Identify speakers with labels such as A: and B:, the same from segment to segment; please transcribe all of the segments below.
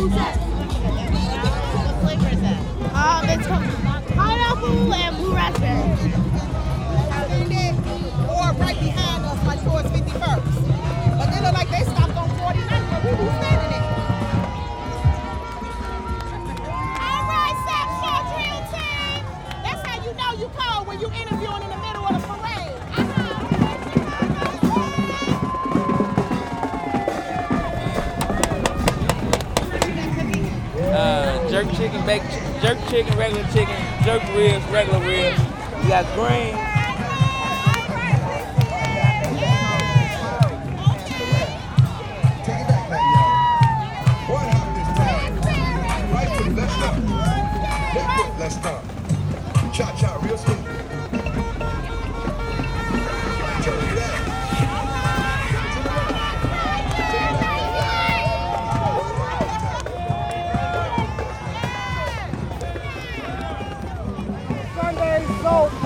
A: La Bouchette.
B: What flavor is that?
A: Um, it's pineapple and blue raspberry.
C: Jerk chicken, baked jerk chicken, regular chicken, jerk ribs, regular ribs. You got
D: stop. Let's stop. Cha cha, real smooth.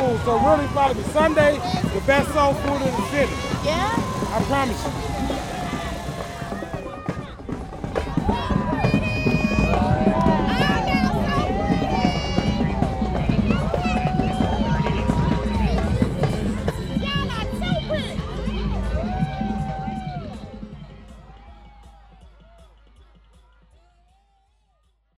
E: Food. So really probably Sunday, the best soul food in the city.
A: Yeah?
E: I promise you.